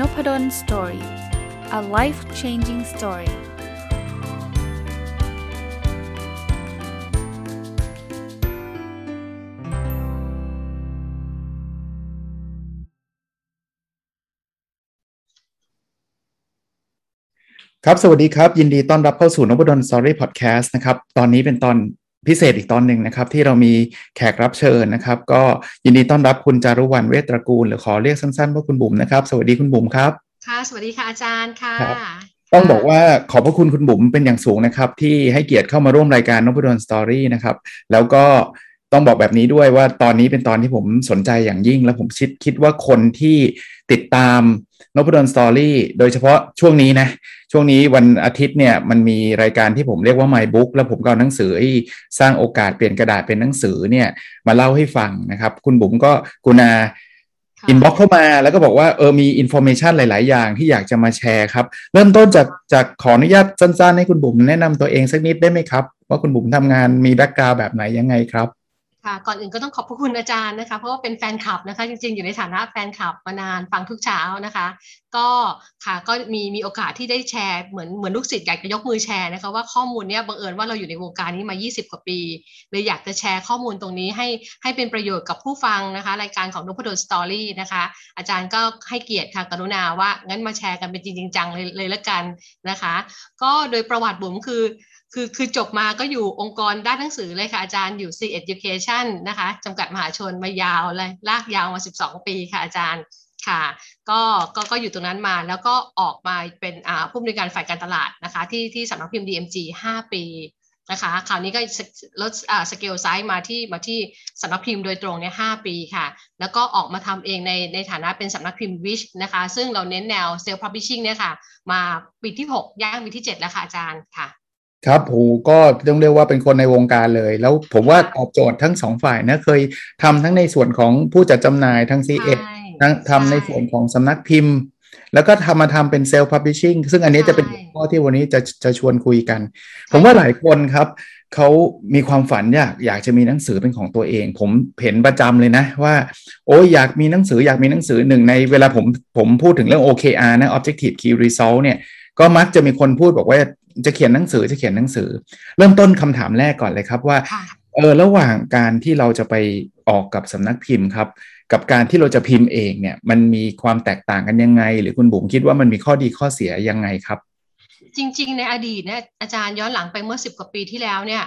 นพด ล Story a life changing story ครับ สวัสดีครับ ยินดีต้อนรับเข้าสู่นพดล Story Podcast นะครับ ตอนนี้เป็นตอน พิเศษอีกตอนหนึ่งนะครับ ที่เรามีแขกรับเชิญนะครับ ก็ยินดีต้อนรับคุณจารุวรรณเวทตระกูล หรือขอเรียกสั้นๆว่าคุณบุ๋มนะครับ สวัสดีคุณบุ๋มครับ ค่ะ สวัสดีค่ะอาจารย์ค่ะ ต้องบอกว่าขอบพระคุณคุณบุ๋มเป็นอย่างสูงนะครับ ที่ให้เกียรติเข้ามาร่วมรายการนพดล Story นะครับแล้วก็ต้องบอกแบบนี้ด้วยว่าตอนนี้เป็นตอนที่ผมสนใจอย่างยิ่ง และผมคิดคิดว่าคนที่ติดตาม นพดล Story โดยเฉพาะช่วงนี้นะ ช่วงนี้วันอาทิตย์เนี่ยมันมีรายการที่ผมเรียกว่า My Book แล้วผมก็เอาหนังสือที่สร้างโอกาสเปลี่ยนกระดาษเป็นหนังสือเนี่ยมาเล่าให้ฟังนะครับ คุณบุ๋มก็กรุณา inbox เข้ามาแล้วก็บอกว่าเออมี information หลาย ๆ อย่างที่อยากจะมาแชร์ครับ เริ่มต้นจากจากขออนุญาตสั้น ๆ ให้คุณบุ๋มแนะนำตัวเองสักนิดได้ไหมครับ ว่าคุณบุ๋มทำงานมี background แบบไหนยังไงครับ ค่ะก่อนอื่นก็ต้องขอบพระคุณอาจารย์นะคะเพราะว่าเป็นแฟนคลับนะคะ จริง ๆ อยู่ในฐานะแฟนคลับมานานฟังทุกเช้านะคะ ก็ค่ะก็มีมีโอกาสที่ได้แชร์เหมือนเหมือนลูกศิษย์อยากจะยกมือแชร์นะคะว่าข้อมูลเนี้ยบังเอิญว่าเราอยู่ในวงการนี้มา 20 กว่าปีเลยอยากจะแชร์ข้อมูลตรงนี้ให้ให้เป็นประโยชน์กับผู้ฟังนะคะ รายการของนพดลสตอรี่นะคะ อาจารย์ก็ให้เกียรติค่ะกรุณาว่างั้นมาแชร์กันเป็นจริงจังเลยเลยละกันนะคะ ก็โดยประวัติบุ๋มคือ คือคือจบมาก็อยู่องค์กรด้านหนังสือเลยค่ะอาจารย์อยู่ C Education นะคะจำกัดมหาชนมายาวเลยลากยาวมา 12 ปีค่ะอาจารย์ค่ะก็ก็ก็อยู่ตรงนั้นมาแล้วก็ออกมาเป็นผู้บริการฝ่ายการตลาดนะคะที่ที่สำนักพิมพ์ DMG 5 ปีนะคะคราวนี้ก็ลด scale size มาที่มาที่สำนักพิมพ์โดยตรงเนี่ย5ปีค่ะ แล้วก็ออกมาทำเองในในฐานะเป็นสำนักพิมพ์วิชนะคะ ซึ่งเราเน้นแนว self publishing เนี่ยค่ะ มาปีที่ 6 ย่างปีที่ 7 แล้วค่ะอาจารย์ค่ะ ครับโหก็ต้องเรียกว่าเป็นคนในวงการเลย แล้วผมว่าตอบโจทย์ทั้งสองฝ่ายนะเคยทำทั้งในส่วนของผู้จัดจำหน่ายทั้ง c ็ทั้งทำในส่วนของสำนักพิมพ์ แล้วก็ทำมาทำเป็นเซลล์พับลิชชิ่งซึ่งอันนี้จะเป็นข้อที่วันนี้จะจะชวนคุยกัน ผมว่าหลายคนครับเขามีความฝันอยากอยากจะมีหนังสือเป็นของตัวเอง ผมเห็นประจำเลยนะว่า โอ้ยอยากมีหนังสืออยากมีหนังสือหนึ่งในเวลาผมผมพูดถึงเรื่อง OKR นะ Objective Key Result เนี่ย ก็มักจะมีคนพูดบอกว่าจะเขียนหนังสือจะเขียนหนังสือ เริ่มต้นคำถามแรกก่อนเลยครับว่าเออระหว่างการที่เราจะไปออกกับสำนักพิมพ์ครับ กับการที่เราจะพิมพ์เองเนี่ย มันมีความแตกต่างกันยังไง หรือคุณบุ๋มคิดว่ามันมีข้อดีข้อเสียยังไงครับ จริง ๆ ในอดีตเนี่ยอาจารย์ย้อนหลังไปเมื่อสิบกว่าปีที่แล้วเนี่ย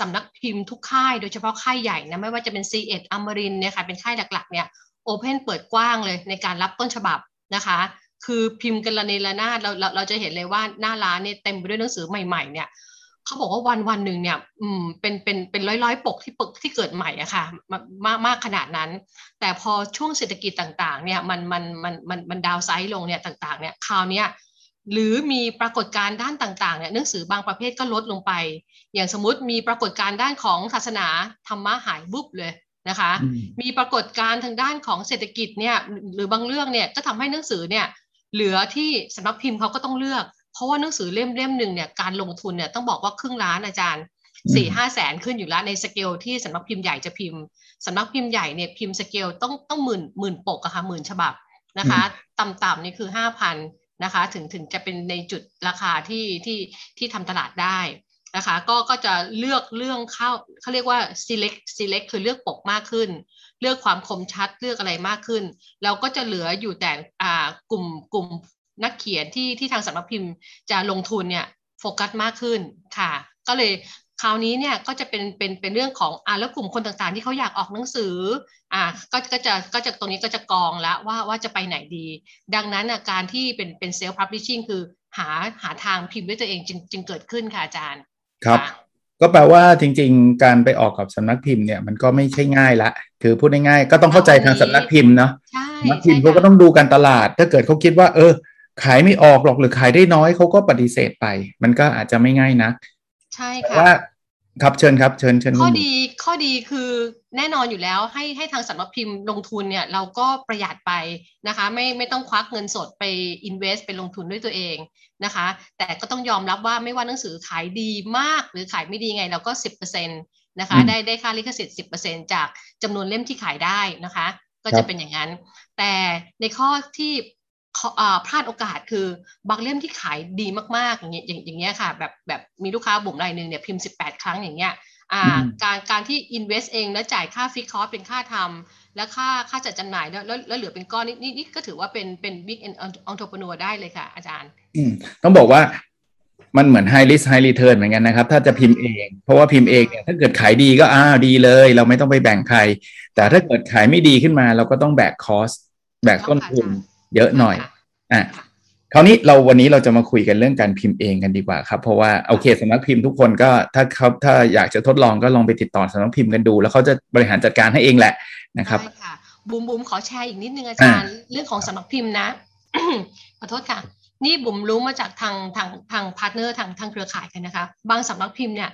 สำนักพิมพ์ทุกค่ายโดยเฉพาะค่ายใหญ่นะไม่ว่าจะเป็น c ีเอ็ดอมรินเนี่ยค่ะเป็นค่ายหลักๆเนี่ยโอเพนเปิดกว้างเลยในการรับต้นฉบับนะคะ คือพิมพ์กันละเนระนาดเราเราเราจะเห็นเลยว่าหน้าร้านเนี่ยเต็มไปด้วยหนังสือใหม่ๆเนี่ยเขาบอกว่าวันวันหนึ่งเนี่ยอืมเป็นเป็นเป็นร้อยร้อยปกที่ปกที่เกิดใหม่อะค่ะมากมากขนาดนั้น แต่พอช่วงเศรษฐกิจต่างๆเนี่ยมันมันมันมันมันดาวไซด์ลงเนี่ยต่างๆเนี่ยคราวเนี้ยหรือมีปรากฏการณ์ด้านต่างๆเนี่ยหนังสือบางประเภทก็ลดลงไป อย่างสมมติมีปรากฏการณ์ด้านของศาสนาธรรมะหายบุบเลยนะคะ มีปรากฏการณ์ทางด้านของเศรษฐกิจเนี่ยหรือบางเรื่องเนี่ยก็ทำให้หนังสือเนี่ย เหลือที่สำนักพิมพ์เขาก็ต้องเลือก เพราะว่าหนังสือเล่มเล่มหนึ่งเนี่ยการลงทุนเนี่ยต้องบอกว่าครึ่งล้านอาจารย์สี่ห้าแสนขึ้นอยู่แล้วในสเกลที่สำนักพิมพ์ใหญ่จะพิมพ์สำนักพิมพ์ใหญ่เนี่ยพิมพ์สเกลต้องต้องหมื่นหมื่นปกอะค่ะหมื่นฉบับนะคะ ต่ำๆนี่คือห้าพันนะคะ ถึงถึงจะเป็นในจุดราคาที่ที่ที่ทำตลาดได้ นะคะก็ก็จะเลือกเรื่องเข้าเขาเรียกว่า select select คือเลือกปกมากขึ้น เลือกความคมชัดเลือกอะไรมากขึ้น เราก็จะเหลืออยู่แต่กลุ่มกลุ่มนักเขียนที่ที่ทางสำนักพิมพ์จะลงทุนเนี่ยโฟกัสมากขึ้นค่ะ ก็เลยคราวนี้เนี่ยก็จะเป็นเป็นเป็นเรื่องของอ่าแล้วกลุ่มคนต่างๆ ที่เขาอยากออกหนังสืออ่าก็ก็จะก็จะตรงนี้ก็จะกองแล้วว่าว่าจะไปไหนดี ดังนั้นอะการที่เป็นเป็นเซลฟ์พับลิชชิ่งคือหาหาทางพิมพ์ด้วยตัวเองจึงจึงเกิดขึ้นค่ะอาจารย์ ครับก็แปลว่าจริง ๆ การไปออกกับสำนักพิมพ์เนี่ยมันก็ไม่ใช่ง่ายละคือพูดง่ายๆก็ต้องเข้าใจทางสำนักพิมพ์เนาะสำนักพิมพ์เขาก็ต้องดูการตลาด ถ้าเกิดเขาคิดว่า เออ ขายไม่ออกหรอกหรือขายได้น้อยเขาก็ปฏิเสธไป มันก็อาจจะไม่ง่ายนะใช่ค่ะ ครับเชิญครับเชิญเชิญข้อดีข้อดีคือแน่นอนอยู่แล้วให้ให้ทางสำนักพิมพ์ลงทุนเนี่ยเราก็ประหยัดไปนะคะ ไม่ไม่ต้องควักเงินสดไปอินเวสต์ไปลงทุนด้วยตัวเองนะคะ แต่ก็ต้องยอมรับว่าไม่ว่าหนังสือขายดีมากหรือขายไม่ดีไงเราก็สิบเปอร์เซ็นต์นะคะ ได้ได้ค่าลิขสิทธิ์สิบเปอร์เซ็นจากจำนวนเล่มที่ขายได้นะคะ ก็จะเป็นอย่างนั้น แต่ในข้อที่ พลาดโอกาสคือบางเล่มที่ขายดีมากๆอย่างเงี้ยอย่างเงี้ยค่ะแบบแบบมีลูกค้าบุ๋มรายหนึ่งเนี่ยพิมพ์ 18 ครั้งอย่างเงี้ยการการที่ invest เองแล้วจ่ายค่าฟิกคอร์สเป็นค่าทำและค่าค่าจัดจำหน่ายแล้วแล้วเหลือเป็นก้อนนี่นี่ก็ถือว่าเป็นเป็น big entrepreneur ได้เลยค่ะ อาจารย์ต้องบอกว่ามันเหมือน high risk high return เหมือนกันนะครับ ถ้าจะพิมพ์เอง เพราะว่าพิมพ์เองเนี่ยถ้าเกิดขายดีก็อ้าวดีเลย เราไม่ต้องไปแบ่งใคร แต่ถ้าเกิดขายไม่ดีขึ้นมา เราก็ต้องแบก cost แบกต้นทุน เยอะหน่อยอะคราวนี้เราวันนี้เราจะมาคุยกันเรื่องการพิมพ์เองกันดีกว่าครับเพราะว่าโอเคสำนักพิมพ์ทุกคนก็ถ้าเขาถ้าอยากจะทดลองก็ลองไปติดต่อสำนักพิมพ์กันดู แล้วเขาจะบริหารจัดการให้เองแหละนะครับค่ะบุ๋มบุ๋มขอแชร์อีกนิดนึงอาจารย์เรื่องของสำนักพิมพ์นะขอโทษค่ะ นี่บุ๋มรู้มาจากทางทางทาง partner ทางทางเครือข่ายกันนะคะ บางสำนักพิมพ์เนี่ย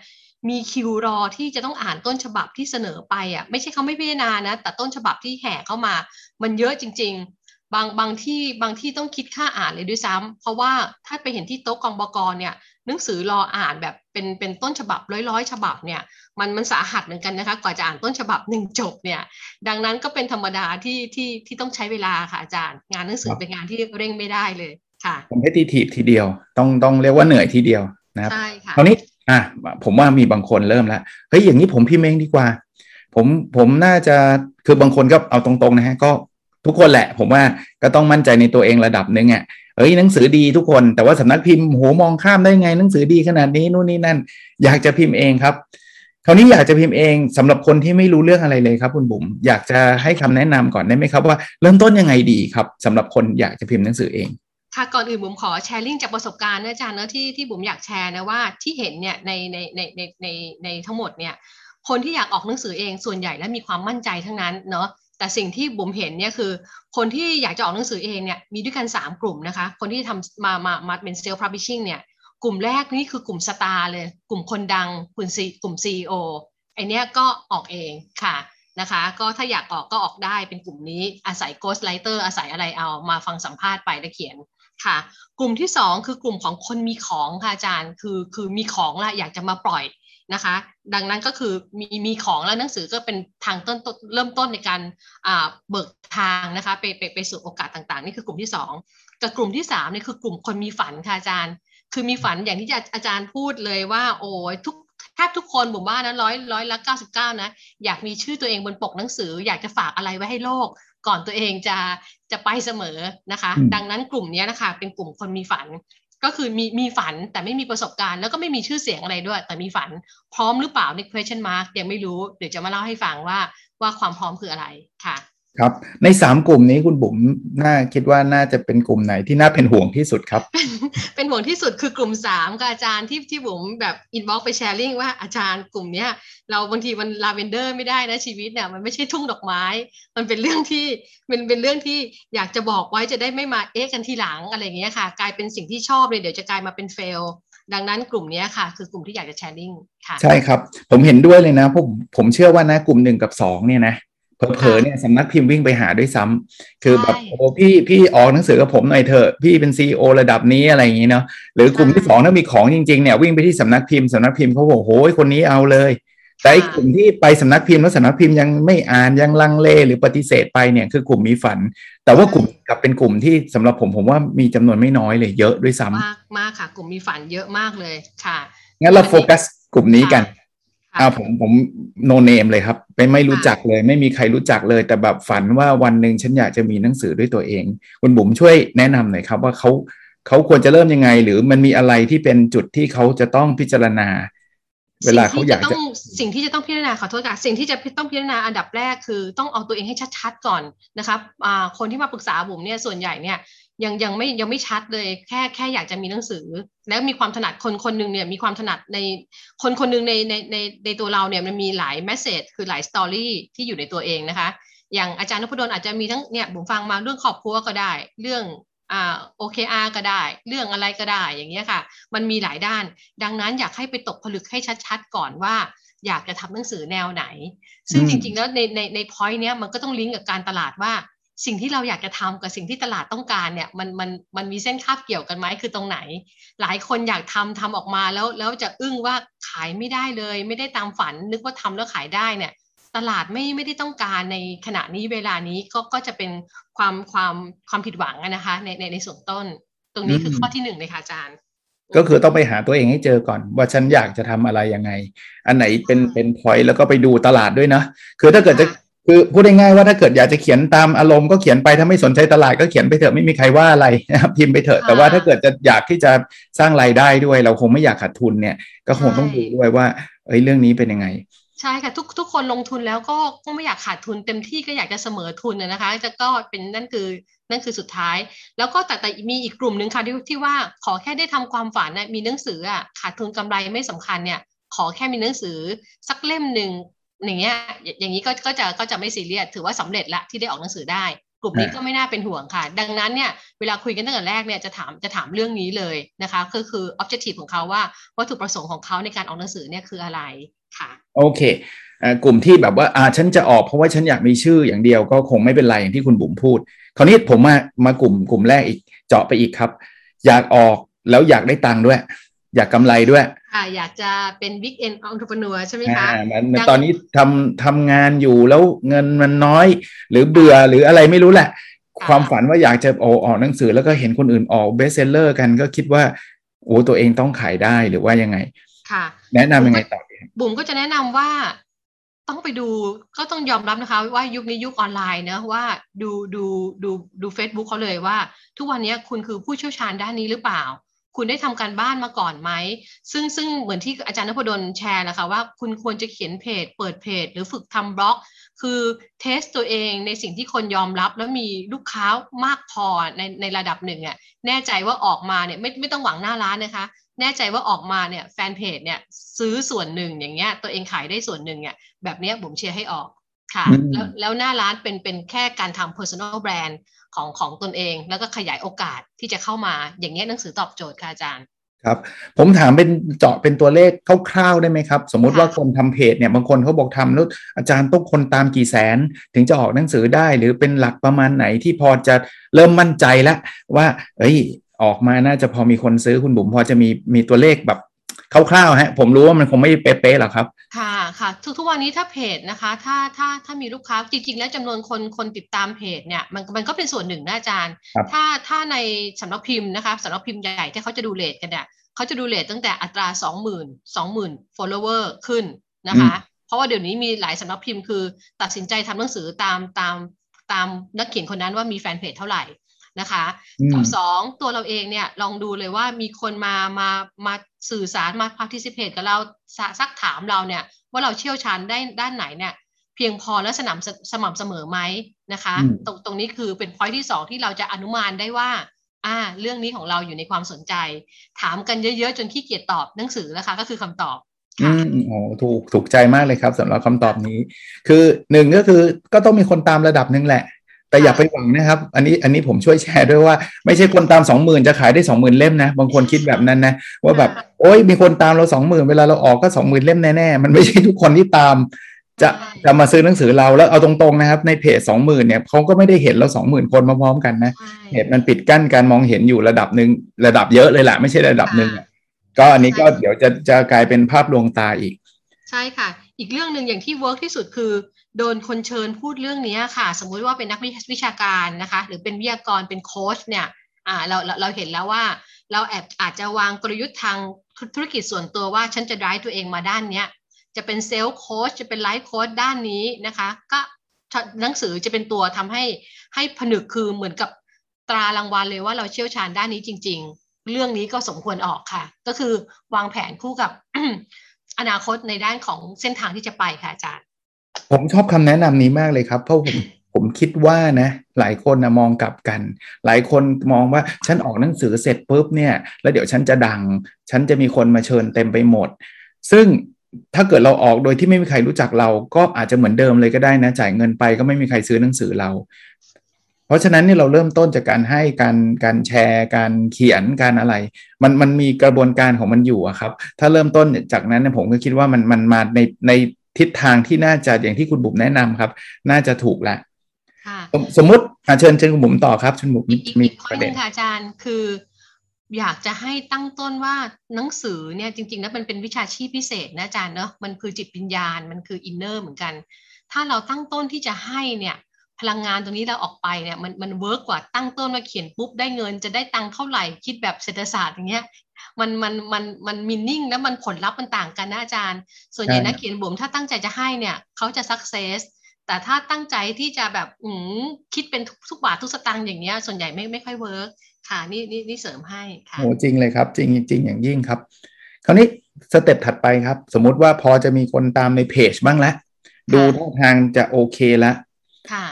มีคิวรอที่จะต้องอ่านต้นฉบับที่เสนอไปอะไม่ใช่เขาไม่พิจารณานะ แต่ต้นฉบับที่แห่เข้ามา มันเยอะจริงๆ บางบางที่บางที่ต้องคิดค่าอ่านเลยด้วยซ้ำเพราะว่าถ้าไปเห็นที่โต๊ะกองบกเนี่ยหนังสือรออ่านแบบเป็นเป็นต้นฉบับร้อยร้อยฉบับเนี่ยมันมันสาหัสเหมือนกันนะคะกว่าจะอ่านต้นฉบับหนึ่งจบเนี่ยดังนั้นก็เป็นธรรมดาที่ที่ที่ต้องใช้เวลาค่ะอาจารย์ งานหนังสือเป็นงานที่เร่งไม่ได้เลยค่ะผมเพติทีทีเดียวต้องต้องเรียกว่าเหนื่อยทีเดียวนะครับใช่ค่ะคราวนี้อะผมว่ามีบางคนเริ่มแล้วเฮ้ยอย่างนี้ผมพิมพ์เองดีกว่า ผมผมน่าจะคือบางคนก็เอาตรงๆนะฮะก็ ทุกคนแหละ ผมว่าก็ต้องมั่นใจในตัวเองระดับหนึ่งอะเฮ้ยหนังสือดีทุกคนแต่ว่าสำนักพิมพ์โหมองข้ามได้ไง หนังสือดีขนาดนี้นู่นนี่นั่น อยากจะพิมพ์เองครับคราวนี้อยากจะพิมพ์เองสำหรับคนที่ไม่รู้เรื่องอะไรเลยครับ คุณบุ๋มอยากจะให้คำแนะนำก่อนได้ไหมครับ ว่าเริ่มต้นยังไงดีครับสำหรับคนอยากจะพิมพ์หนังสือเองค่ะก่อนอื่นบุ๋มขอแชร์ลิงก์จากประสบการณ์นะอาจารย์นะที่ที่บุ๋มอยากแชร์นะว่าที่เห็นเนี่ยในในในในในในทั้งหมดเนี่ยคนที่อยากออกหนังสือเองส่วนใหญ่และมีความมั่นใจทั้งนั้นเนาะ แต่สิ่งที่บุ๋มเห็นเนี่ยคือ คนที่อยากจะออกหนังสือเองเนี่ยมีด้วยกัน 3 กลุ่มนะคะ คนที่ทำมามามาเป็นเซลล์พับลิชชิ่งเนี่ยกลุ่มแรกนี่คือกลุ่มสตาร์เลย กลุ่มคนดังกลุ่มซีกลุ่มซีโอไอเนี้ยก็ออกเองค่ะนะคะ ก็ถ้าอยากออกก็ออกได้เป็นกลุ่มนี้อาศัย Ghost Writer อาศัยอะไรเอามาฟังสัมภาษณ์ไปแล้วเขียนค่ะ กลุ่มที่ 2 คือกลุ่มของคนมีของค่ะอาจารย์คือคือมีของละอยากจะมาปล่อย นะคะ ดังนั้นก็คือมีมีของแล้วหนังสือก็เป็นทางต้นเริ่มต้นในการอ่าเบิกทางนะคะไปไปไปสู่โอกาสต่างๆ นี่คือกลุ่มที่ 2 กับกลุ่มที่3นี่คือกลุ่มคนมีฝันค่ะอาจารย์ คือมีฝันอย่างที่อาจารย์พูดเลยว่าโอ้ยทุกแทบทุกคนผมว่านะร้อยร้อยละเก้าสิบเก้านะ อยากมีชื่อตัวเองบนปกหนังสือ อยากจะฝากอะไรไว้ให้โลก ก่อนตัวเองจะจะไปเสมอนะคะ ดังนั้นกลุ่มนี้นะคะเป็นกลุ่มคนมีฝัน ก็คือมีมีฝันแต่ไม่มีประสบการณ์แล้วก็ไม่มีชื่อเสียงอะไรด้วย แต่มีฝันพร้อมหรือเปล่าใน question mark ยังไม่รู้ เดี๋ยวจะมาเล่าให้ฟังว่าว่าความพร้อมคืออะไรค่ะ ครับ ในสามกลุ่มนี้คุณบุ๋มน่าคิดว่าน่าจะเป็นกลุ่มไหนที่น่าเป็นห่วงที่สุดครับ เป็นห่วงที่สุดคือกลุ่มสามค่ะอาจารย์ที่ที่บุ๋มแบบ inbox ไป challenge ว่าอาจารย์กลุ่มเนี้ยเราบางทีมันลาเวนเดอร์ไม่ได้นะชีวิตเนี่ยมันไม่ใช่ทุ่งดอกไม้ มันเป็นเรื่องที่มันเป็นเรื่องที่อยากจะบอกไว้จะได้ไม่มาเอ๊ะกันทีหลังอะไรเงี้ยค่ะ กลายเป็นสิ่งที่ชอบเลยเดี๋ยวจะกลายมาเป็น fail ดังนั้นกลุ่มนี้ค่ะ คือกลุ่มที่อยากจะ challenge ค่ะใช่ครับ ผมเห็นด้วยเลยนะผมผมเชื่อว่านะกลุ่มหนึ่งกับสองเนี่ยนะ เผลอๆเนี่ยสำนักพิมพ์วิ่งไปหาด้วยซ้ำคือแบบโอ้พี่พี่ออกหนังสือกับผมหน่อยเถอะพี่เป็นซีอระดับนี้อะไรอย่างนี้เนาะหรือกลุ่มที่สองถ้ามีของจริงๆเนี่ยวิ่งไปที่สำนักพิมพ์สำนักพิมพ์เขาบอกโอ้ยคนนี้เอาเลย แต่กลุ่มที่ไปสำนักพิมพ์แล้วสำนักพิมพ์ยังไม่อ่านยังลังเลหรือปฏิเสธไปเนี่ยคือกลุ่มมีฝัน แต่ว่ากลุ่มกับเป็นกลุ่มที่สำหรับผมผมว่ามีจำนวนไม่น้อยเลยเยอะด้วยซ้ำมากมากค่ะ กลุ่มมีฝันเยอะมากเลยค่ะงั้นเราโฟกัสกลุ่มนี้กัน อ่าผมผมโนเนมเลยครับไม่ไม่รู้จักเลย ไม่มีใครรู้จักเลย แต่แบบฝันว่าวันหนึ่งฉันอยากจะมีหนังสือด้วยตัวเอง คุณบุ๋มช่วยแนะนำหน่อยครับว่าเขาเขาควรจะเริ่มยังไง หรือมันมีอะไรที่เป็นจุดที่เขาจะต้องพิจารณา เวลาเขาอยากจะสิ่งที่จะต้องพิจารณาขอโทษค่ะสิ่งที่จะต้องพิจารณาอันดับแรกคือ ต้องเอาตัวเองให้ชัดๆก่อนนะครับอ่าคนที่มาปรึกษาบุ๋มเนี่ยส่วนใหญ่เนี่ย ยังยังไม่ยังไม่ชัดเลยแค่แค่อยากจะมีหนังสือ แล้วมีความถนัดคนคนหนึ่งเนี่ยมีความถนัดในคนคนหนึ่งในในในในตัวเราเนี่ยมันมีหลาย message คือหลาย story ที่อยู่ในตัวเองนะคะ อย่างอาจารย์นพดลอาจจะมีทั้งเนี่ยผมฟังมาเรื่องครอบครัวก็ได้ เรื่องอ่า OKR ก็ได้ เรื่องอะไรก็ได้อย่างเงี้ยค่ะ มันมีหลายด้าน ดังนั้นอยากให้ไปตกผลึกให้ชัด ๆ ก่อนว่าอยากจะทำหนังสือแนวไหน ซึ่งจริงๆแล้วในในใน point เนี้ยมันก็ต้องลิงก์กับการตลาดว่า สิ่งที่เราอยากจะทำกับสิ่งที่ตลาดต้องการเนี่ยมันมันมันมีเส้นคาบเกี่ยวกันไหมคือตรงไหน หลายคนอยากทำทำออกมาแล้วแล้วจะอึ้งว่าขายไม่ได้เลย ไม่ได้ตามฝันนึกว่าทำแล้วขายได้เนี่ย ตลาดไม่ไม่ได้ต้องการในขณะนี้เวลานี้ก็ก็จะเป็นความความความผิดหวังนะคะในในในส่วนต้น ตรงนี้คือข้อที่หนึ่งเลยค่ะอาจารย์ ก็คือต้องไปหาตัวเองให้เจอก่อน ว่าฉันอยากจะทำอะไรยังไง อันไหนเป็นเป็นพอยต์แล้วก็ไปดูตลาดด้วยนะคือถ้าเกิดจะ คือพูดง่ายๆว่าถ้าเกิดอยากจะเขียนตามอารมณ์ก็เขียนไปถ้าไม่สนใจตลาดก็เขียนไปเถอะไม่มีใครว่าอะไรนะครับพิมพ์ไปเถอะแต่ว่าถ้าเกิดจะอยากที่จะสร้างรายได้ด้วย เราคงไม่อยากขาดทุนเนี่ย ก็คงต้องดูด้วยว่าเอ้ยเรื่องนี้เป็นยังไงใช่ค่ะทุกทุกคนลงทุนแล้วก็ก็ไม่อยากขาดทุนเต็มที่ก็อยากจะเสมอทุนนะคะจะก็เป็นนั่นคือนั่นคือสุดท้าย แล้วก็แต่แต่มีอีกกลุ่มหนึ่งค่ะที่ที่ว่าขอแค่ได้ทำความฝันนะมีหนังสืออะขาดทุนกำไรไม่สำคัญเนี่ยขอแค่มีหนังสือสักเล่มหนึ่ง อย่างเงี้ยอย่างนี้ก็ก็จะก็จะไม่ซีเรียสถือว่าสำเร็จละที่ได้ออกหนังสือได้ กลุ่มนี้ก็ไม่น่าเป็นห่วงค่ะ ดังนั้นเนี่ยเวลาคุยกันตั้งแต่แรกเนี่ยจะถามจะถามเรื่องนี้เลยนะคะก็คือ objective ของเขาว่าวัตถุประสงค์ของเขาในการออกหนังสือเนี่ยคืออะไรค่ะโอเคกลุ่มที่แบบว่าอ่าฉันจะออกเพราะว่าฉันอยากมีชื่ออย่างเดียวก็คงไม่เป็นไรอย่างที่คุณบุ๋มพูด คราวนี้ผมมามากลุ่มกลุ่มแรกอีกเจาะไปอีกครับ อยากออกแล้วอยากได้ตังค์ด้วย อยากกำไรด้วย ค่ะอยากจะเป็น big end entrepreneur ใช่ไหมคะมันตอนนี้ทำทำงานอยู่แล้วเงินมันน้อย หรือเบื่อหรืออะไรไม่รู้แหละ ความฝันว่าอยากจะโอออกหนังสือแล้วก็เห็นคนอื่นออก best seller กันก็คิดว่าโอ้ตัวเองต้องขายได้หรือว่ายังไง ค่ะ แนะนำยังไงต่อบุ๋มก็จะแนะนำว่าต้องไปดูก็ต้องยอมรับนะคะ ว่ายุคนี้ยุคออนไลน์เนะว่าดูดูดูดู Facebook เขาเลยว่า ทุกวันนี้คุณคือผู้เชี่ยวชาญด้านนี้หรือเปล่า คุณได้ทำการบ้านมาก่อนไหม ซึ่งซึ่งเหมือนที่อาจารย์นพดลแชร์นะคะว่าคุณควรจะเขียนเพจ เปิดเพจ หรือฝึกทำบล็อก คือเทสตัวเองในสิ่งที่คนยอมรับแล้วมีลูกค้ามากพอในในระดับหนึ่งอะแน่ใจว่าออกมาเนี่ยไม่ไม่ต้องหวังหน้าร้านนะคะ แน่ใจว่าออกมาเนี่ยแฟนเพจเนี่ยซื้อส่วนหนึ่งอย่างเงี้ยตัวเองขายได้ส่วนหนึ่งเนี่ยแบบนี้ผมเชียร์ให้ออกค่ะแล้วแล้วหน้าร้านเป็นเป็นแค่การทำ personal brand ของของตนเอง แล้วก็ขยายโอกาสที่จะเข้ามาอย่างเงี้ยหนังสือตอบโจทย์ค่ะอาจารย์ครับผมถามเป็นเจาะเป็นตัวเลขคร่าวๆได้ไหมครับ สมมุติว่าคนทำเพจเนี่ยบางคนเขาบอกทำแล้วอาจารย์ต้องคนตามกี่แสน ถึงจะออกหนังสือได้หรือเป็นหลักประมาณไหนที่พอจะเริ่มมั่นใจแล้วว่า เอ้ย ออกมาน่าจะพอมีคนซื้อคุณบุ๋มพอจะมีมีตัวเลขแบบคร่าวๆฮะผมรู้ว่ามันคงไม่เป๊ะๆหรอกครับ ค่ะ ค่ะทุกทุกวันนี้ถ้าเพจนะคะ ถ้าถ้าถ้ามีลูกค้าจริงๆ แล้วจำนวนคนคนติดตามเพจเนี่ยมันมันก็เป็นส่วนหนึ่งนะอาจารย์ ถ้าถ้าในสำนักพิมพ์นะคะสำนักพิมพ์ใหญ่ที่เขาจะดูเลทกันเนี่ยเขาจะดูเลทตั้งแต่อัตราสองหมื่นสองหมื่น follower ขึ้นนะคะ เพราะว่าเดี๋ยวนี้มีหลายสำนักพิมพ์คือ ตัดสินใจทำหนังสือตามตามตามนักเขียนคนนั้นว่ามีแฟนเพจเท่าไหร่นะคะกับสองตัวเราเองเนี่ยลองดูเลยว่ามีคนมามามาสื่อสารมา participate กับเราซักถามเราเนี่ย ว่าเราเชี่ยวชาญได้ด้านไหนเนี่ยเพียงพอและสนามสม่ำเสมอไหมนะคะ ตรงตรงนี้คือเป็น point ที่สองที่เราจะอนุมานได้ว่า อ่า เรื่องนี้ของเราอยู่ในความสนใจ ถามกันเยอะๆ จนขี้เกียจตอบหนังสือแล้วค่ะก็คือคำตอบอืมโอ้ถูกถูกใจมากเลยครับสำหรับคำตอบนี้ คือหนึ่งก็คือก็ต้องมีคนตามระดับหนึ่งแหละ แต่อย่าไปหวังนะครับ อันนี้อันนี้ผมช่วยแชร์ด้วยว่า ไม่ใช่คนตามสองหมื่นจะขายได้สองหมื่นเล่มนะ บางคนคิดแบบนั้นนะ ว่าแบบโอ้ยมีคนตามเราสองหมื่นเวลาเราออกก็สองหมื่นเล่มแน่ๆมันไม่ใช่ทุกคนที่ตาม จะจะมาซื้อหนังสือเราแล้วเอาตรงๆนะครับ ในเพจสองหมื่นเนี่ยเขาก็ไม่ได้เห็นเราสองหมื่นคนมาพร้อมกันนะเหตุมันปิดกั้นการมองเห็นอยู่ระดับหนึ่งระดับเยอะเลยแหละไม่ใช่ระดับหนึ่งก็อันนี้ก็เดี๋ยวจะจะกลายเป็นภาพลวงตาอีก ใช่ค่ะ อีกเรื่องหนึ่งอย่างที่ work ที่สุดคือ โดนคนเชิญพูดเรื่องนี้ค่ะ สมมุติว่าเป็นนักวิชาการนะคะ หรือเป็นวิทยากรเป็นโค้ชเนี่ยเราเราเราเห็นแล้วว่าเราแอบอาจจะวางกลยุทธ์ทางธุรกิจส่วนตัวว่าฉันจะได้ตัวเองมาด้านเนี้ยจะเป็น sales coach จะเป็น life coach ด้านนี้นะคะ ก็หนังสือจะเป็นตัวทำให้ให้ผนึกคือเหมือนกับตรารางวัลเลยว่าเราเชี่ยวชาญด้านนี้จริง ๆ เรื่องนี้ก็สมควรออกค่ะ ก็คือวางแผนคู่กับอนาคตในด้านของเส้นทางที่จะไปค่ะอาจารย์ ผมชอบคำแนะนำนี้มากเลยครับ เพราะผมผมคิดว่านะหลายคนนะมองกลับกัน หลายคนมองว่าฉันออกหนังสือเสร็จปุ๊บเนี่ย แล้วเดี๋ยวฉันจะดัง ฉันจะมีคนมาเชิญเต็มไปหมด ซึ่งถ้าเกิดเราออกโดยที่ไม่มีใครรู้จักเรา ก็อาจจะเหมือนเดิมเลยก็ได้นะ จ่ายเงินไปก็ไม่มีใครซื้อหนังสือเรา เพราะฉะนั้นนี่เราเริ่มต้นจากการให้การการแชร์ การเขียนการอะไร มันมันมีกระบวนการของมันอยู่อะครับ ถ้าเริ่มต้นจากนั้นเนี่ยผมก็คิดว่ามันมันมาในใน ทิศทางที่น่าจะอย่างที่คุณบุ๋มแนะนำครับ น่าจะถูกแหละสมมติเชิญเชิญคุณบุ๋มต่อครับคุณบุ๋มมีประเด็นค่ะอาจารย์คือ อยากจะให้ตั้งต้นว่าหนังสือเนี่ยจริงๆแล้วมันเป็นวิชาชีพพิเศษนะอาจารย์เนาะมันคือจิตวิญญาณมันคือ inner เหมือนกัน ถ้าเราตั้งต้นที่จะให้เนี่ยพลังงานตรงนี้เราออกไปเนี่ยมันมัน work กว่าตั้งต้นมาเขียนปุ๊บได้เงินจะได้ตังค์เท่าไหร่คิดแบบเศรษฐศาสตร์อย่างเงี้ย มันมันมันมัน meaning แล้วมันผลลัพธ์มันต่างกันนะอาจารย์ ส่วนใหญ่นักเขียนบุ๋มถ้าตั้งใจจะให้เนี่ยเขาจะ success แต่ถ้าตั้งใจที่จะแบบอืมคิดเป็นทุกบาททุกสตางค์อย่างเงี้ย ส่วนใหญ่ไม่ไม่ค่อย work ค่ะนี่นี่นี่เสริมให้ค่ะโอ้จริงเลยครับ จริงจริงอย่างยิ่งครับ คราวนี้ step ถัดไปครับ สมมุติว่าพอจะมีคนตามในเพจบ้างแล้วดูท่าทางจะโอเคแล้ว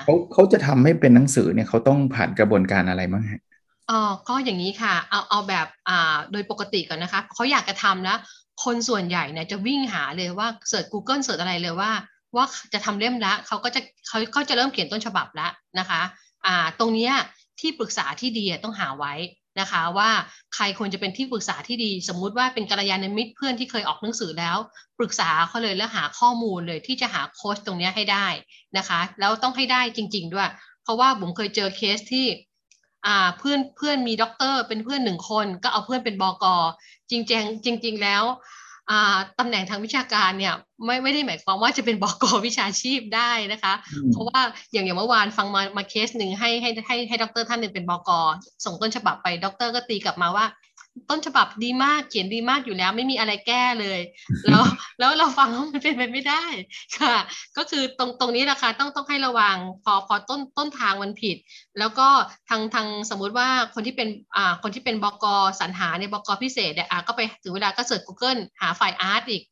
เขาเขาจะทำให้เป็นหนังสือเนี่ยเขาต้องผ่านกระบวนการอะไรบ้างฮะ อ๋อก็อย่างนี้ค่ะ เอาเอาแบบอ่าโดยปกติก่อนนะคะเขาอยากจะทำแล้ว คนส่วนใหญ่เนี่ยจะวิ่งหาเลยว่าเสิร์ช Google เสิร์ชอะไรเลยว่า ว่าจะทำเล่มละเขาก็จะเขาเขาจะเริ่มเขียนต้นฉบับแล้วนะคะอ่าตรงเนี้ยที่ปรึกษาที่ดีต้องหาไว้นะคะว่าใครควรจะเป็นที่ปรึกษาที่ดี สมมุติว่าเป็นกัลยาณมิตรเพื่อนที่เคยออกหนังสือแล้ว ปรึกษาเขาเลยแล้วหาข้อมูลเลยที่จะหาโค้ชตรงนี้ให้ได้นะคะ แล้วต้องให้ได้จริง ๆ ด้วย เพราะว่าผมเคยเจอเคสที่ อ่าเพื่อนเพื่อนมีดอกเตอร์เป็นเพื่อนหนึ่งคนก็เอาเพื่อนเป็นบอกอจริงๆจริงๆแล้วตำแหน่งทางวิชาการเนี่ยไม่ไม่ได้หมายความว่าจะเป็นบอกอวิชาชีพได้นะคะ เพราะว่าอย่างอย่างเมื่อวานฟังมามาเคสหนึ่งให้ให้ให้ให้ดอกเตอร์ท่านหนึ่งเป็นบอกอส่งต้นฉบับไปดอกเตอร์ก็ตีกลับมาว่า ต้นฉบับดีมากเขียนดีมากอยู่แล้ว ไม่มีอะไรแก้เลย แล้วแล้วเราฟังว่ามันเป็นไปไม่ได้ค่ะ ก็คือตรงตรงนี้แหละค่ะต้องต้องให้ระวังพอพอต้นต้นทางมันผิด แล้วก็ทางทางสมมุติว่าคนที่เป็นอ่าคนที่เป็นบกสรรหาในบกพิเศษเนี่ยอ่าก็ไปถึงเวลาก็ search Google หาไฟล์ art อีก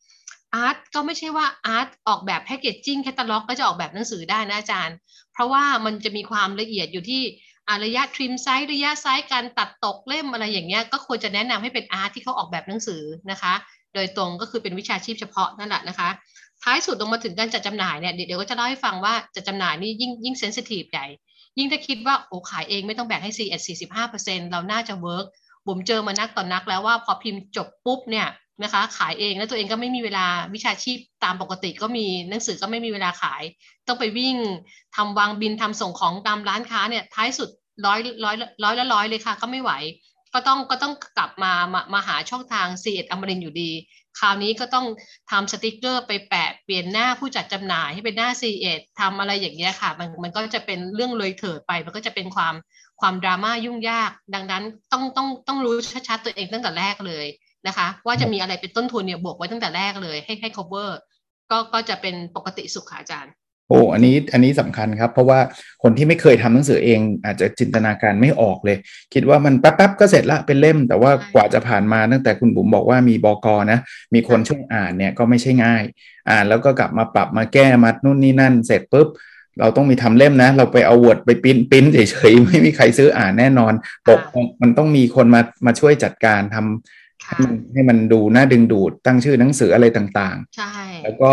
art ก็ไม่ใช่ว่า art ออกแบบ packaging แคตตาล็อกก็จะออกแบบหนังสือได้นะอาจารย์ เพราะว่ามันจะมีความละเอียดอยู่ที่ ระยะ trim size ระยะไซส์การตัดตกเล่มอะไรอย่างเงี้ยก็ควรจะแนะนำให้เป็น art ที่เขาออกแบบหนังสือนะคะ โดยตรงก็คือเป็นวิชาชีพเฉพาะนั่นแหละนะคะ ท้ายสุดลงมาถึงการจัดจำหน่ายเนี่ยเดี๋ยวก็จะเล่าให้ฟังว่าจัดจำหน่ายนี่ยิ่งยิ่ง sensitive ใหญ่ ยิ่งถ้าคิดว่าโอ้ขายเองไม่ต้องแบ่งให้4 45เปอร์เซ็นต์เราน่าจะ work ผมเจอมานักต่อนนักแล้วว่าพอพิมพ์จบปุ๊บเนี่ยนะคะขายเองแล้วตัวเองก็ไม่มีเวลาวิชาชีพตามปกติก็มีหนังสือก็ไม่มีเวลาขาย ต้องไปวิ่งทำวางบิลทำส่งของตามร้านค้าเนี่ยท้ายสุด ร้อยร้อยร้อยละร้อยเลยค่ะ ก็ไม่ไหว ก็ต้องก็ต้องกลับมามามาหาช่องทางซีเอ็ดอมรินทร์อยู่ดี คราวนี้ก็ต้องทำสติกเกอร์ไปแปะเปลี่ยนหน้าผู้จัดจำหน่ายให้เป็นหน้าซีเอ็ดทำอะไรอย่างเงี้ยค่ะ มันมันก็จะเป็นเรื่องเลยเถิดไป มันก็จะเป็นความความดราม่ายุ่งยาก ดังนั้นต้องต้องต้องรู้ชัดๆตัวเองตั้งแต่แรกเลยนะคะ ว่าจะมีอะไรเป็นต้นทุนเนี่ยบวกไว้ตั้งแต่แรกเลยให้ให้ cover ก็ก็จะเป็นปกติสุขอาจารย์ โอ้อันนี้อันนี้สำคัญครับ เพราะว่าคนที่ไม่เคยทำหนังสือเอง อาจจะจินตนาการไม่ออกเลย คิดว่ามันแป๊บๆก็เสร็จละเป็นเล่ม แต่ว่ากว่าจะผ่านมาตั้งแต่คุณบุ๋มบอกว่ามีบอกอนะ มีคนช่วยอ่านเนี่ยก็ไม่ใช่ง่าย อ่านแล้วก็กลับมาปรับมาแก้มานู่นนี่นั่น เสร็จปุ๊บเราต้องมีทำเล่มนะ เราไปเอาวอร์ดไปปิ้นปิ้นเฉยๆไม่มีใครซื้ออ่านแน่นอนปกมันต้องมีคนมามาช่วยจัดการทำให้มันดูน่าดึงดูดตั้งชื่อหนังสืออะไรต่างๆ ใช่ แล้วก็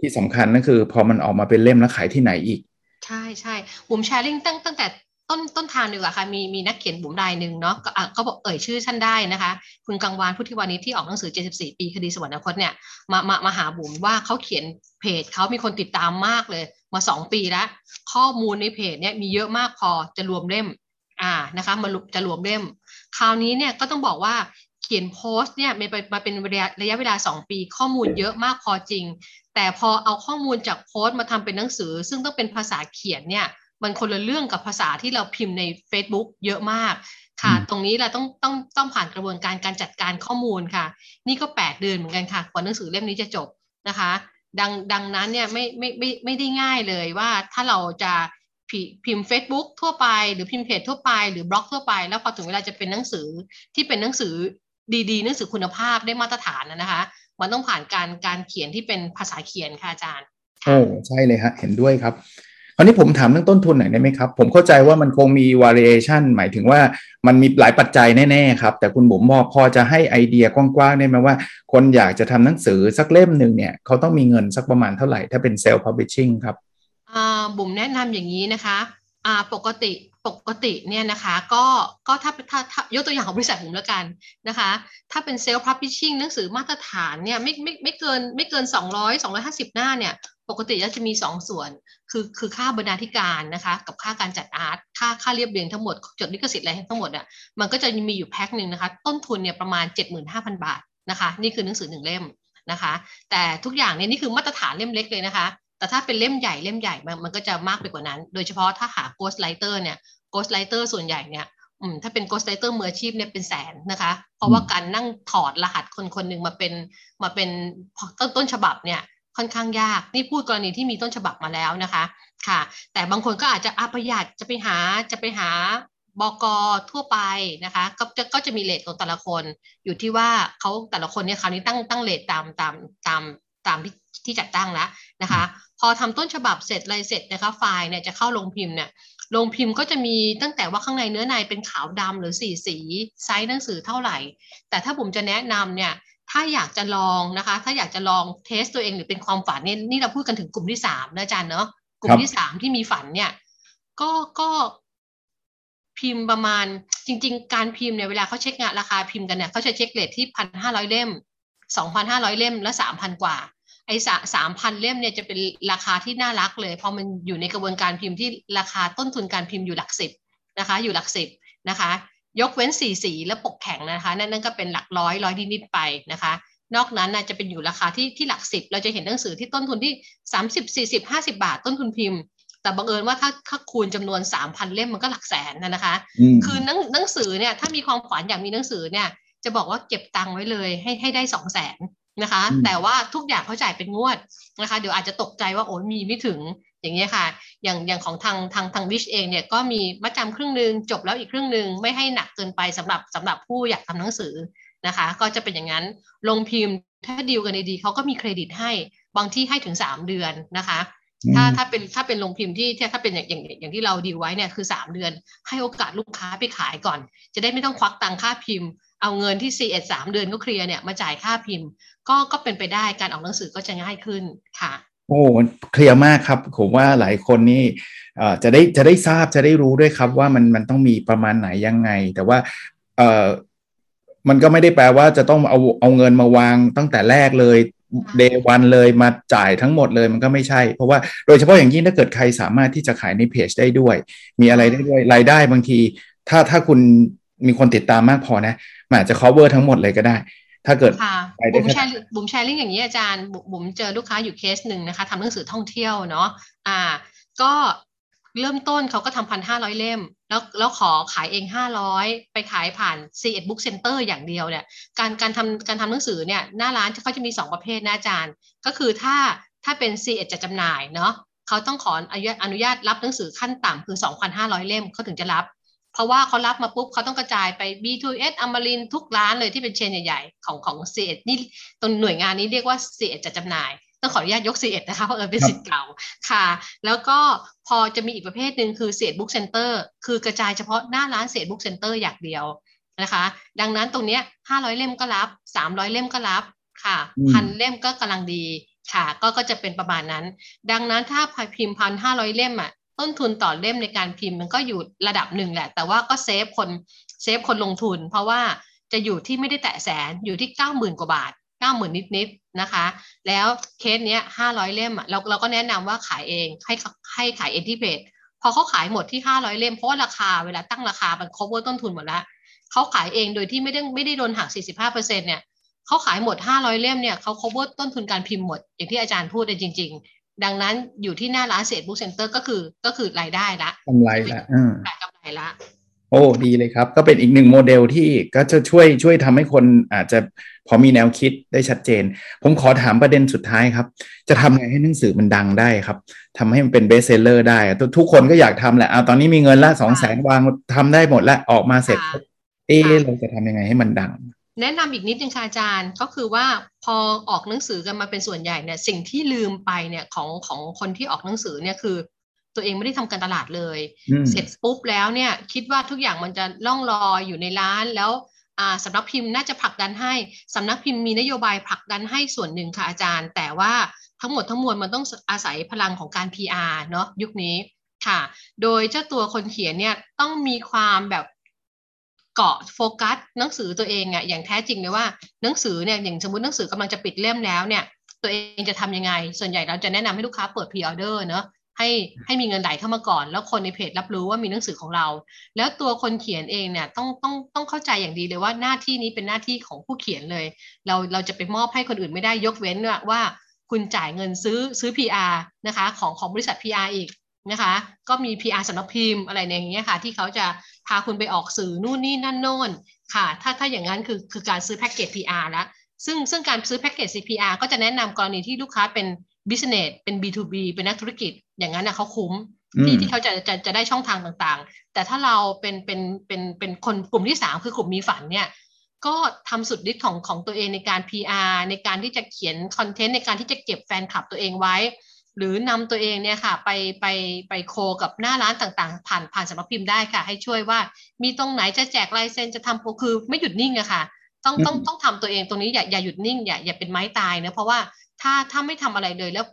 ที่สำคัญก็คือพอมันออกมาเป็นเล่มแล้วขายที่ไหนอีก ใช่ใช่บุ๋มแชร์ลิงตั้งตั้งแต่ต้นต้นทางดีกว่าค่ะมีมีนักเขียนบุ๋มรายหนึ่งเนาะก็ก็บอกเอ่ยชื่อท่านได้นะคะ คุณกังวานพุทธิวานิชที่ออกหนังสือ 74 ปีคดีสวรรคตเนี่ยมามามาหาบุ๋มว่าเขาเขียนเพจเขามีคนติดตามมากเลย มาสองปีแล้ว ข้อมูลในเพจเนี่ยมีเยอะมากพอจะรวมเล่มอ่านะคะมาจะรวมเล่ม คราวนี้เนี่ยก็ต้องบอกว่า ขียนโพสต์เนี่ยมาเป็นระยะระยะเวลา 2 ปี ข้อมูลเยอะมากพอจริง แต่พอเอาข้อมูลจากโพสต์มาทำเป็นหนังสือ ซึ่งต้องเป็นภาษาเขียนเนี่ยมันคนละเรื่องกับภาษาที่เราพิมพ์ใน Facebook เยอะมากค่ะ ตรงนี้เราต้องต้องต้องผ่านกระบวนการการจัดการข้อมูลค่ะ นี่ก็ 8 เดือนเหมือนกันค่ะกว่าหนังสือเล่มนี้จะจบนะคะ ดังดังนั้นเนี่ยไม่ไม่ไม่ไม่ได้ง่ายเลยว่าถ้าเราจะพิมพ์ Facebook ทั่วไป หรือพิมพ์เพจทั่วไปหรือบล็อกทั่วไป แล้วพอถึงเวลาจะเป็นหนังสือที่เป็นหนังสือ ดีๆหนังสือคุณภาพได้มาตรฐานนะคะ มันต้องผ่านการการเขียนที่เป็นภาษาเขียนค่ะอาจารย์โอ้ใช่เลยฮะเห็นด้วยครับคราวนี้ผมถามเรื่องต้นทุนหน่อยได้ไหมครับ ผมเข้าใจว่ามันคงมี variation หมายถึงว่ามันมีหลายปัจจัยแน่ๆครับ แต่คุณบุ๋มพอจะให้ไอเดียกว้างๆได้ไหมว่า คนอยากจะทำหนังสือสักเล่มหนึ่งเนี่ย เขาต้องมีเงินสักประมาณเท่าไหร่ ถ้าเป็น self publishing ครับบุ๋มแนะนำอย่างนี้นะคะปกติ ปกติเนี่ยนะคะก็ก็ถ้าถ้าถ้ายกตัวอย่างของบริษัทผมแล้วกันนะคะ ถ้าเป็นเซลล์พับพิชชิ่งหนังสือมาตรฐานเนี่ยไม่ไม่ไม่เกินไม่เกิน 200 250 หน้าเนี่ยปกติแล้วจะมีสองส่วน คือคือค่าบรรณาธิการนะคะ กับค่าการจัดอาร์ตค่าค่าเรียบเรียงทั้งหมด จดลิขสิทธิ์อะไรทั้งหมดอะมันก็จะมีอยู่แพ็คหนึ่งนะคะ ต้นทุนเนี่ยประมาณ 75,000 บาทนะคะ นี่คือหนังสือหนึ่งเล่มนะคะ แต่ทุกอย่างเนี่ยนี่คือมาตรฐานเล่มเล็กเลยนะคะแต่ถ้าเป็นเล่มใหญ่เล่มใหญ่มันมันก็จะมากไปกว่านั้น โดยเฉพาะถ้าหา Ghost Writer เนี่ย Ghost Writer ส่วนใหญ่เนี่ยอืมถ้าเป็น Ghost Writer มืออาชีพเนี่ยเป็นแสนนะคะ เพราะว่าการนั่งถอดรหัสคนคนหนึ่งมาเป็นมาเป็นต้นต้นฉบับเนี่ยค่อนข้างยาก นี่พูดกรณีที่มีต้นฉบับมาแล้วนะคะ ค่ะ แต่บางคนก็อาจจะอาประหยัดจะไปหาจะไปหาบกทั่วไปนะคะ ก็จะก็จะมี rate ของแต่ละคน อยู่ที่ว่าเขาแต่ละคนเนี่ยคราวนี้ตั้งตั้ง rate ตามตามตาม ตามที่ที่จัดตั้งแล้วนะคะ พอทำต้นฉบับเสร็จอะไรเสร็จนะคะไฟล์เนี่ยจะเข้าลงพิมพ์เนี่ยลงพิมพ์ก็จะมีตั้งแต่ว่าข้างในเนื้อในเป็นขาวดำหรือสีสีไซส์หนังสือเท่าไหร่ แต่ถ้าผมจะแนะนำเนี่ยถ้าอยากจะลองนะคะ ถ้าอยากจะลอง test ตัวเองหรือเป็นความฝันเนี่ยนี่เราพูดกันถึงกลุ่มที่สามนะอาจารย์เนาะกลุ่มที่สามที่มีฝันเนี่ย ก็ก็พิมพ์ประมาณจริง ๆ การพิมพ์เนี่ยเวลาเขาเช็คงานราคาพิมพ์กันเนี่ยเขาจะเช็คเลทที่พันห้าร้อยเล่มสองพันห้าร้อยเล่มและสามพันกว่า ไอ้สามพันเล่มเนี่ยจะเป็นราคาที่น่ารักเลย เพราะมันอยู่ในกระบวนการพิมพ์ที่ราคาต้นทุนการพิมพ์อยู่หลักสิบนะคะ อยู่หลักสิบนะคะ ยกเว้นสีสีและปกแข็งนะคะ นั่นนั่นก็เป็นหลักร้อยร้อยนิดๆไปนะคะ นอกนั้นนะจะเป็นอยู่ราคาที่ที่หลักสิบเราจะเห็นหนังสือที่ต้นทุนที่สามสิบสี่สิบห้าสิบาท ต้นทุนพิมพ์ แต่บังเอิญว่าถ้าถ้าคูณจำนวนสามพันเล่มมันก็หลักแสนนะนะคะ คือหนังหนังสือเนี่ยถ้ามีความฝันอยากมีหนังสือเนี่ยจะบอกว่าเก็บตังค์ไว้เลยให้ให้ได้สองแสน นะคะ แต่ว่าทุกอย่างเขาจ่ายเป็นงวดนะคะ เดี๋ยวอาจจะตกใจว่าโอ้มีไม่ถึงอย่างเงี้ยค่ะ อย่างอย่างของทางทางทางวิชเองเนี่ยก็มีมัดจำครึ่งหนึ่งจบแล้วอีกครึ่งหนึ่งไม่ให้หนักเกินไปสำหรับสำหรับผู้อยากทำหนังสือนะคะ ก็จะเป็นอย่างนั้นลงพิมพ์ถ้าดีลกันดีๆเขาก็มีเครดิตให้บางที่ให้ถึงสามเดือนนะคะ ถ้าถ้าเป็นถ้าเป็นลงพิมพ์ที่ถ้าเป็นอย่างอย่างอย่างที่เราดีลไว้เนี่ยคือสามเดือน ให้โอกาสลูกค้าไปขายก่อน จะได้ไม่ต้องควักตังค่าพิมพ์เอาเงินที่สี่เอ็ดสามเดือนก็เคลียร์เนี่ยมาจ่ายค่าพิมพ์ ก็ก็เป็นไปได้การออกหนังสือก็จะง่ายขึ้นค่ะโอ้เคลียร์มากครับ ผมว่าหลายคนนี่จะได้จะได้ทราบจะได้รู้ด้วยครับว่ามันมันต้องมีประมาณไหนยังไง แต่ว่าเออมันก็ไม่ได้แปลว่าจะต้องเอาเอาเงินมาวางตั้งแต่แรกเลยเดวันเลยมาจ่ายทั้งหมดเลยมันก็ไม่ใช่ เพราะว่าโดยเฉพาะอย่างยิ่งถ้าเกิดใครสามารถที่จะขายในเพจได้ด้วย มีอะไรได้ด้วยรายได้บางที ถ้าถ้าคุณมีคนติดตามมากพอนะมันอาจจะ cover ทั้งหมดเลยก็ได้ ถ้าเกิดค่ะบุ๋มแชร์บุ๋มแชร์ลิงอย่างนี้อาจารย์บุ๋มเจอลูกค้าอยู่เคสหนึ่งนะคะทำหนังสือท่องเที่ยวเนาะอ่า ก็เริ่มต้นเขาก็ทำพันห้าร้อยเล่ม แล้วแล้วขอขายเองห้าร้อยไปขายผ่าน c ีเอ็ดบุ๊กเซ็นเตอร์อย่างเดียวเนี่ย การการทำการทำหนังสือเนี่ยหน้าร้านเขาจะมีสองประเภทนะอาจารย์ ก็คือถ้าถ้าเป็น c ีเอ็ดจะจำหน่ายเนาะเขาต้องขออนุญาตอนุญาตรับหนังสือขั้นต่ำคือ 2,500 เล่มเขาถึงจะรับ เพราะว่าเขารับมาปุ๊บเขาต้องกระจายไป B2S อมรินทร์ทุกร้านเลยที่เป็น chain ใหญ่ๆ ของของเอ็ดนี่ตรงหน่วยงานนี้เรียกว่าเอ็ดจัดจำหน่ายต้องขออนุญาตยก C1 นะคะเพราะเออเป็นศิษย์เก่าค่ะ แล้วก็พอจะมีอีกประเภทหนึ่งคือ SE-ED Book Center คือกระจายเฉพาะหน้าร้าน SE-ED Book Center อย่างเดียวนะคะ ดังนั้นตรงเนี้ยห้าร้อยเล่มก็รับสามร้อยเล่มก็รับค่ะพันเล่มก็กำลังดีค่ะ ก็ก็จะเป็นประมาณนั้น ดังนั้นถ้าพิมพ์พันห้าร้อยเล่มอะ ต้นทุนต่อเล่มในการพิมพ์มันก็อยู่ระดับหนึ่งแหละ แต่ว่าก็ save คน save คนลงทุน เพราะว่าจะอยู่ที่ไม่ได้แตะแสนอยู่ที่เก้าหมื่นกว่าบาทเก้าหมื่นนิดๆนะคะ แล้วเคสเนี้ยห้าร้อยเล่มอะเราเราก็แนะนำว่าขายเองให้ให้ขายเองที่เพจพอเขาขายหมดที่ห้าร้อยเล่มเพราะว่าราคาเวลาตั้งราคามันครบต้นทุนหมดแล้วเขาขายเองโดยที่ไม่ได้ไม่ได้โดนหักสี่สิบห้าเปอร์เซ็นต์เนี่ยเขาขายหมดห้าร้อยเล่มเนี่ยเขา cover ต้นทุนการพิมพ์หมดอย่างที่อาจารย์พูดเลยจริง ๆ ดังนั้นอยู่ที่หน้าร้าน SE-ED Book Center ก็คือก็คือรายได้ละกำไรละอืมกำไรละ โอ้ดีเลยครับ ก็เป็นอีกหนึ่งโมเดลที่ก็จะช่วยช่วยทำให้คนอาจจะพอมีแนวคิดได้ชัดเจน ผมขอถามประเด็นสุดท้ายครับ จะทำไงให้หนังสือมันดังได้ครับทำให้มันเป็นเบสเซลเลอร์ได้ ทุกคนก็อยากทำแหละเอาตอนนี้มีเงินละสองแสนวางทำได้หมดแล้วออกมาเสร็จ เอ๊เราจะทำยังไงให้มันดัง แนะนำอีกนิดนึงค่ะอาจารย์ก็คือว่าพอออกหนังสือกันมาเป็นส่วนใหญ่เนี่ยสิ่งที่ลืมไปเนี่ยของของคนที่ออกหนังสือเนี่ยคือ ตัวเองไม่ได้ทำการตลาดเลย เสร็จปุ๊บแล้วเนี่ยคิดว่าทุกอย่างมันจะล่องลอยอยู่ในร้านแล้วสำนักพิมพ์น่าจะผลักดันให้สำนักพิมพ์มีนโยบายผลักดันให้ส่วนหนึ่งค่ะอาจารย์ แต่ว่าทั้งหมดทั้งมวลมันต้องอาศัยพลังของการ PR เนาะยุคนี้ค่ะ โดยเจ้าตัวคนเขียนเนี่ยต้องมีความแบบ เกาะโฟกัสหนังสือตัวเองอะอย่างแท้จริงเลยว่าหนังสือเนี่ยอย่างสมมติหนังสือกำลังจะปิดเล่มแล้วเนี่ย ตัวเองจะทำยังไง ส่วนใหญ่เราจะแนะนำให้ลูกค้าเปิดพรีออเดอร์เนาะให้ให้มีเงินไหลเข้ามาก่อน แล้วคนในเพจรับรู้ว่ามีหนังสือของเรา แล้วตัวคนเขียนเองเนี่ยต้องต้องต้องเข้าใจอย่างดีเลยว่าหน้าที่นี้เป็นหน้าที่ของผู้เขียนเลย เราเราจะไปมอบให้คนอื่นไม่ได้ยกเว้นว่าคุณจ่ายเงินซื้อซื้อ PR นะคะของของบริษัท PR อีกนะคะ ก็มี PR สำนักพิมพ์อะไรอย่างเงี้ยค่ะ ที่เขาจะ พาคุณไปออกสื่อนู่นนี่นั่นโน่นค่ะ ถ้าถ้าอย่างนั้นคือคือการซื้อแพ็กเกจ PR แล้วซึ่งซึ่งการซื้อแพ็กเกจ CPR ก็จะแนะนำกรณีที่ลูกค้าเป็น business เป็น B2B เป็นนักธุรกิจ อย่างนั้นนะเขาคุ้มที่ที่เขาจะจะจะได้ช่องทางต่างๆ แต่ถ้าเราเป็นเป็นเป็นเป็นคนกลุ่มที่สามคือกลุ่มมีฝันเนี่ยก็ทำสุดฤทธิ์ของของตัวเองในการ PR ในการที่จะเขียนคอนเทนต์ในการที่จะเก็บแฟนคลับตัวเองไว้ หรือนำตัวเองเนี่ยค่ะไปไปไปโคกับหน้าร้านต่างๆ ผ่านผ่านสำนักพิมพ์ได้ค่ะ ให้ช่วยว่ามีตรงไหนจะแจกลายเซ็นจะทำโปรคือไม่หยุดนิ่งอะค่ะ ต้องต้องต้องทำตัวเองตรงนี้อย่าอย่าหยุดนิ่งอย่าอย่าเป็นไม้ตายเนะเพราะว่าถ้าถ้าไม่ทำอะไรเลยแล้ว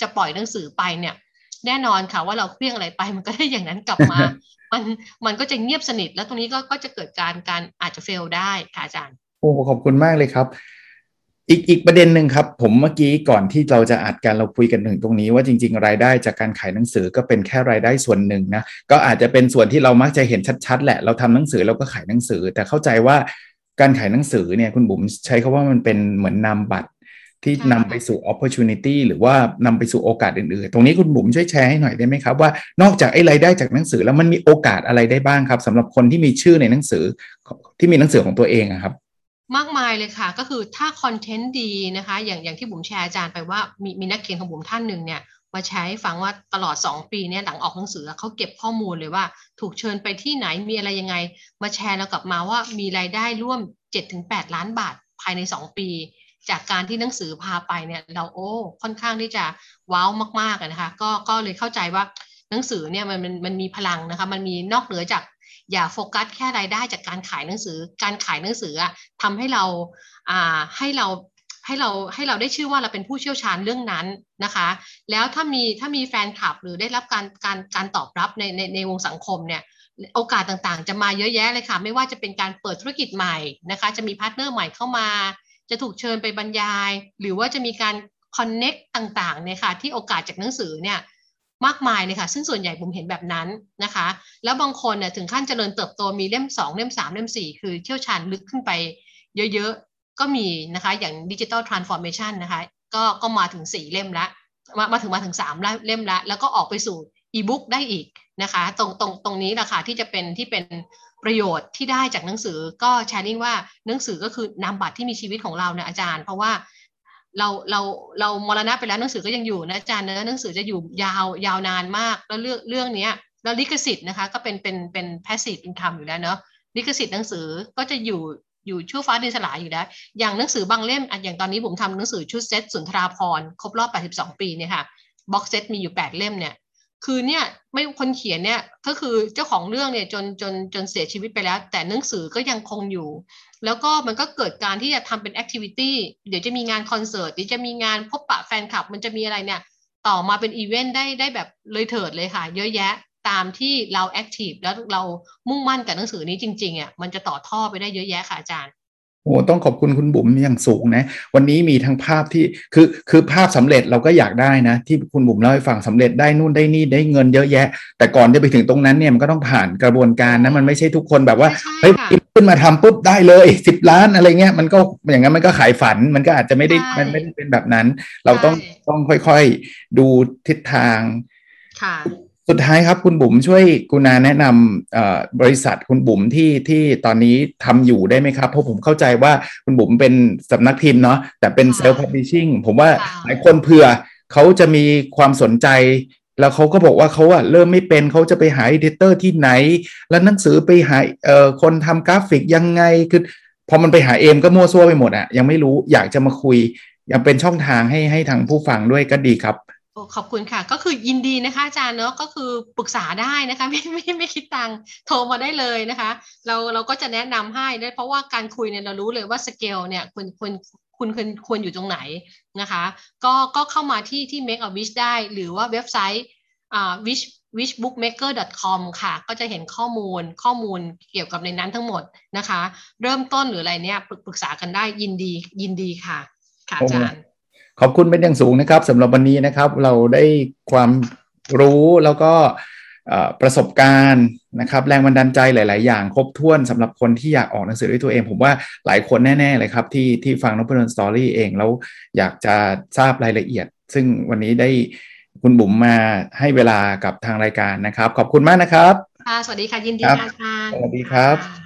จะปล่อยหนังสือไปเนี่ย แน่นอนค่ะว่าเราเคลี้ยงอะไรไปมันก็ได้อย่างนั้นกลับมา มันมันก็จะเงียบสนิทแล้วตรงนี้ก็ก็จะเกิดการการอาจจะเฟลได้ค่ะอาจารย์โอ้ขอบคุณมากเลยครับ อีกอีกประเด็นหนึ่งครับ ผมเมื่อกี้ก่อนที่เราจะอัดกันเราคุยกันถึงตรงนี้ว่าจริง ๆ รายได้จากการขายหนังสือก็เป็นแค่รายได้ส่วนหนึ่งนะก็อาจจะเป็นส่วนที่เรามักจะเห็นชัดๆ แหละ เราทำหนังสือเราก็ขายหนังสือ แต่เข้าใจว่าการขายหนังสือเนี่ยคุณบุ๋มใช้คาว่ามันเป็นเหมือนนามบัตรที่นำไปสู่ opportunity หรือว่านำไปสู่โอกาสอื่นๆ ตรงนี้คุณบุ๋มช่วยแชร์ให้หน่อยได้ไหมครับ ว่านอกจากไอ้รายได้จากหนังสือแล้วมันมีโอกาสอะไรได้บ้างครับสำหรับคนที่มีชื่อในหนังสือที่มีหนังสือของตัวเองครับ มากมายเลยค่ะ ก็คือถ้าคอนเทนต์ดีนะคะ อย่างอย่างที่บุ๋มแชร์อาจารย์ไปว่ามีมีนักเขียนของบุ๋มท่านหนึ่งเนี่ยมาใช้ฟังว่าตลอด 2 ปีเนี่ยหลังออกหนังสือเขาเก็บข้อมูลเลยว่า ถูกเชิญไปที่ไหนมีอะไรยังไง มาแชร์แล้วกลับมาว่ามีรายได้ร่วม 7-8 ล้านบาทภายใน 2 ปี จากการที่หนังสือพาไปเนี่ยเราโอ้ค่อนข้างที่จะว้าวมากๆนะคะก็ก็เลยเข้าใจว่าหนังสือเนี่ยมันมันมันมีพลังนะคะมันมีนอกเหนือจาก อย่าโฟกัสแค่รายได้จากการขายหนังสือ การขายหนังสืออะทำให้เราอ่าให้เราให้เราให้เราได้ชื่อว่าเราเป็นผู้เชี่ยวชาญเรื่องนั้นนะคะ แล้วถ้ามีถ้ามีแฟนคลับหรือได้รับการการการตอบรับในในในวงสังคมเนี่ยโอกาสต่างๆ จะมาเยอะแยะเลยค่ะ ไม่ว่าจะเป็นการเปิดธุรกิจใหม่นะคะ จะมี partner ใหม่เข้ามา จะถูกเชิญไปบรรยาย หรือว่าจะมีการ connect ต่างๆเนี่ยค่ะที่โอกาสจากหนังสือเนี่ย มากมายเลยค่ะ ซึ่งส่วนใหญ่ผมเห็นแบบนั้นนะคะ แล้วบางคนเนี่ยถึงขั้นเจริญเติบโตมีเล่ม 2 เล่ม 3 เล่ม 4 คือเชี่ยวชาญลึกขึ้นไปเยอะๆ ก็มีนะคะ อย่าง digital transformation นะคะ ก็ก็มาถึง 4 เล่มแล้วมามาถึงมาถึง 3 เล่มแล้วแล้วก็ออกไปสู่อีบุ๊กได้อีกนะคะ ตรงตรงตรงนี้แหละค่ะที่จะเป็นที่เป็นประโยชน์ที่ได้จากหนังสือก็ sharing ว่าหนังสือก็คือนามบัตรที่มีชีวิตของเราเนี่ยอาจารย์ เพราะว่า เราเราเรามรณะไปแล้วหนังสือก็ยังอยู่นะอาจารย์เนื้อหนังสือจะอยู่ยาวยาวนานมาก แล้วเรื่องเรื่องนี้แล้วลิขสิทธิ์นะคะ ก็เป็นเป็นเป็น passive income อยู่แล้วเนาะลิขสิทธิ์หนังสือก็จะอยู่อยู่ชั่วฟ้าดินสลายอยู่แล้ว อย่างหนังสือบางเล่มอย่างตอนนี้ผมทำหนังสือชุดเซตสุนทราพรครบรอบ 82 ปีเนี่ยค่ะ box set มีอยู่ 8 เล่มเนี่ยคือเนี่ยไม่คนเขียนเนี่ยก็คือเจ้าของเรื่องเนี่ยจนจนจนเสียชีวิตไปแล้ว แต่หนังสือก็ยังคงอยู่ แล้วก็มันก็เกิดการที่จะทำเป็น activity เดี๋ยวจะมีงานคอนเสิร์ตเดี๋ยวจะมีงานพบปะแฟนคลับ มันจะมีอะไรเนี่ย ต่อมาเป็นอีเวนต์ได้ได้แบบเลยเถิดเลยค่ะ เยอะแยะตามที่เราแอคทีฟแล้วเรามุ่งมั่นกับหนังสือนี้จริงๆอะมันจะต่อท่อไปได้เยอะแยะค่ะอาจารย์ โอ้ต้องขอบคุณคุณบุ๋มอย่างสูงนะ วันนี้มีทั้งภาพที่คือคือภาพสำเร็จเราก็อยากได้นะ ที่คุณบุ๋มเล่าให้ฟังสำเร็จได้นู่นได้นี่ได้เงินเยอะแยะ แต่ก่อนจะไปถึงตรงนั้นเนี่ยมันก็ต้องผ่านกระบวนการนะมันไม่ใช่ทุกคนแบบว่าเฮ้ยขึ้นมาทำปุ๊บได้เลยสิบล้านอะไรเงี้ยมันก็อย่างนั้นมันก็ขายฝันมันก็อาจจะไม่ได้มันไม่ได้เป็นแบบนั้น เราต้องต้องค่อยๆดูทิศทางค่ะ สุดท้ายครับคุณบุ๋มช่วยกรุณาแนะนำบริษัทคุณบุ๋มที่ที่ตอนนี้ทำอยู่ได้ไหมครับ เพราะผมเข้าใจว่าคุณบุ๋มเป็นสำนักพิมพ์เนาะแต่เป็น self publishing ผมว่าหลายคนเผื่อเขาจะมีความสนใจ แล้วเขาก็บอกว่าเขาอะเริ่มไม่เป็นเขาจะไปหา editor ที่ไหน แล้วหนังสือไปหาเอ่อคนทำกราฟิกยังไงคือพอมันไปหาเอมก็มั่วซั่วไปหมดอะยังไม่รู้อยากจะมาคุย ยังเป็นช่องทางให้ให้ทางผู้ฟังด้วยก็ดีครับ ขอบคุณค่ะ ก็คือยินดีนะคะอาจารย์เนาะก็คือปรึกษาได้นะคะไม่ไม่ไม่คิดตังค์โทรมาได้เลยนะคะ เราเราก็จะแนะนำให้ได้เพราะว่าการคุยเนี่ยเรารู้เลยว่าสเกลเนี่ยควรควรคุณควรควรอยู่ตรงไหนนะคะ ก็ก็เข้ามาที่ที่ Make a Wish ได้ หรือว่าเว็บไซต์ wish wishbookmaker.com ค่ะ ก็จะเห็นข้อมูลข้อมูลเกี่ยวกับในนั้นทั้งหมดนะคะ เริ่มต้นหรืออะไรเนี่ยปรึกษากันได้ยินดียินดีค่ะ ค่ะอาจารย์ ขอบคุณเป็นอย่างสูงนะครับสำหรับวันนี้นะครับ เราได้ความรู้แล้วก็ประสบการณ์นะครับ แรงบันดาลใจหลาย ๆ อย่าง ครบถ้วนสำหรับคนที่อยากออกหนังสือด้วยตัวเอง ผมว่าหลายคนแน่ ๆ เลยครับ ที่ที่ฟังนพดลสตอรี่เองแล้วอยากจะทราบรายละเอียด ซึ่งวันนี้ได้คุณบุ๋มมาให้เวลากับทางรายการนะครับ ขอบคุณมากนะครับค่ะสวัสดีค่ะยินดีค่ะอาจารย์สวัสดีครับ